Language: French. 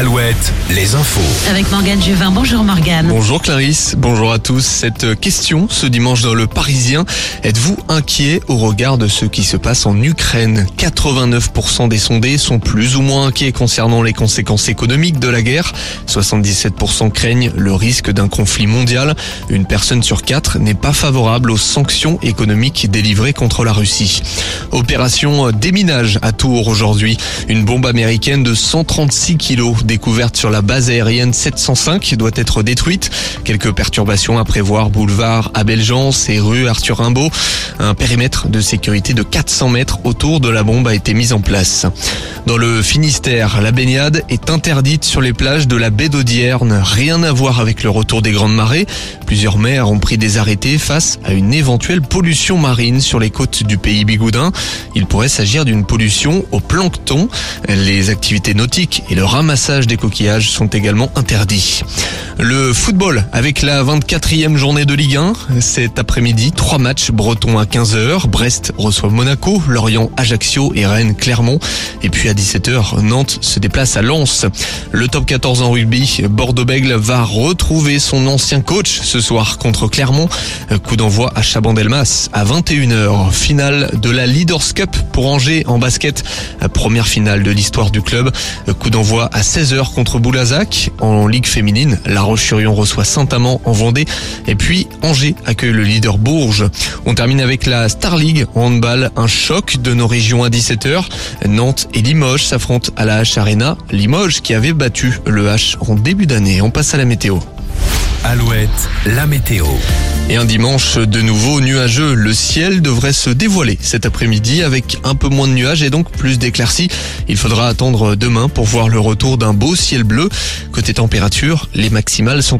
Alouette, les infos. Avec Morgane Juvin. Bonjour Morgane. Bonjour Clarisse, bonjour à tous. Cette question ce dimanche dans le Parisien, êtes-vous inquiet au regard de ce qui se passe en Ukraine? 89% des sondés sont plus ou moins inquiets concernant les conséquences économiques de la guerre. 77% craignent le risque d'un conflit mondial. Une personne sur quatre n'est pas favorable aux sanctions économiques délivrées contre la Russie. Opération déminage à Tours aujourd'hui. Une bombe américaine de 136 kilos découverte sur la base aérienne 705 doit être détruite. Quelques perturbations à prévoir boulevard Abelgence et rue Arthur Rimbaud. Un périmètre de sécurité de 400 mètres autour de la bombe a été mis en place. Dans le Finistère, la baignade est interdite sur les plages de la baie d'Audierne. Rien à voir avec le retour des grandes marées. Plusieurs maires ont pris des arrêtés face à une éventuelle pollution marine sur les côtes du pays bigoudin. Il pourrait s'agir d'une pollution au plancton. Les activités nautiques et le ramassage des coquillages sont également interdits. Le football avec la 24e journée de Ligue 1. Cet après-midi, trois matchs bretons à 15h. Brest reçoit Monaco, Lorient, Ajaccio et Rennes, Clermont. Et puis à 17h, Nantes se déplace à Lens. Le top 14 en rugby, Bordeaux-Bègle va retrouver son ancien coach ce soir contre Clermont. Coup d'envoi à Chabandelmas à 21h. Finale de la Leaders Cup pour Angers en basket. Première finale de l'histoire du club. Coup d'envoi à 16h contre Boulazac. En Ligue féminine, La Roche-sur-Yon reçoit Saint-Amand en Vendée. Et puis Angers accueille le leader Bourges. On termine avec la Star League handball. Un choc de nos régions à 17h. Nantes et Limoges s'affrontent à la H Arena. Limoges qui avait battu le H en début d'année. On passe à la météo. Alouette, la météo. Et un dimanche de nouveau nuageux. Le ciel devrait se dévoiler cet après-midi avec un peu moins de nuages et donc plus d'éclaircies. Il faudra attendre demain pour voir le retour d'un beau ciel bleu. Côté température, les maximales sont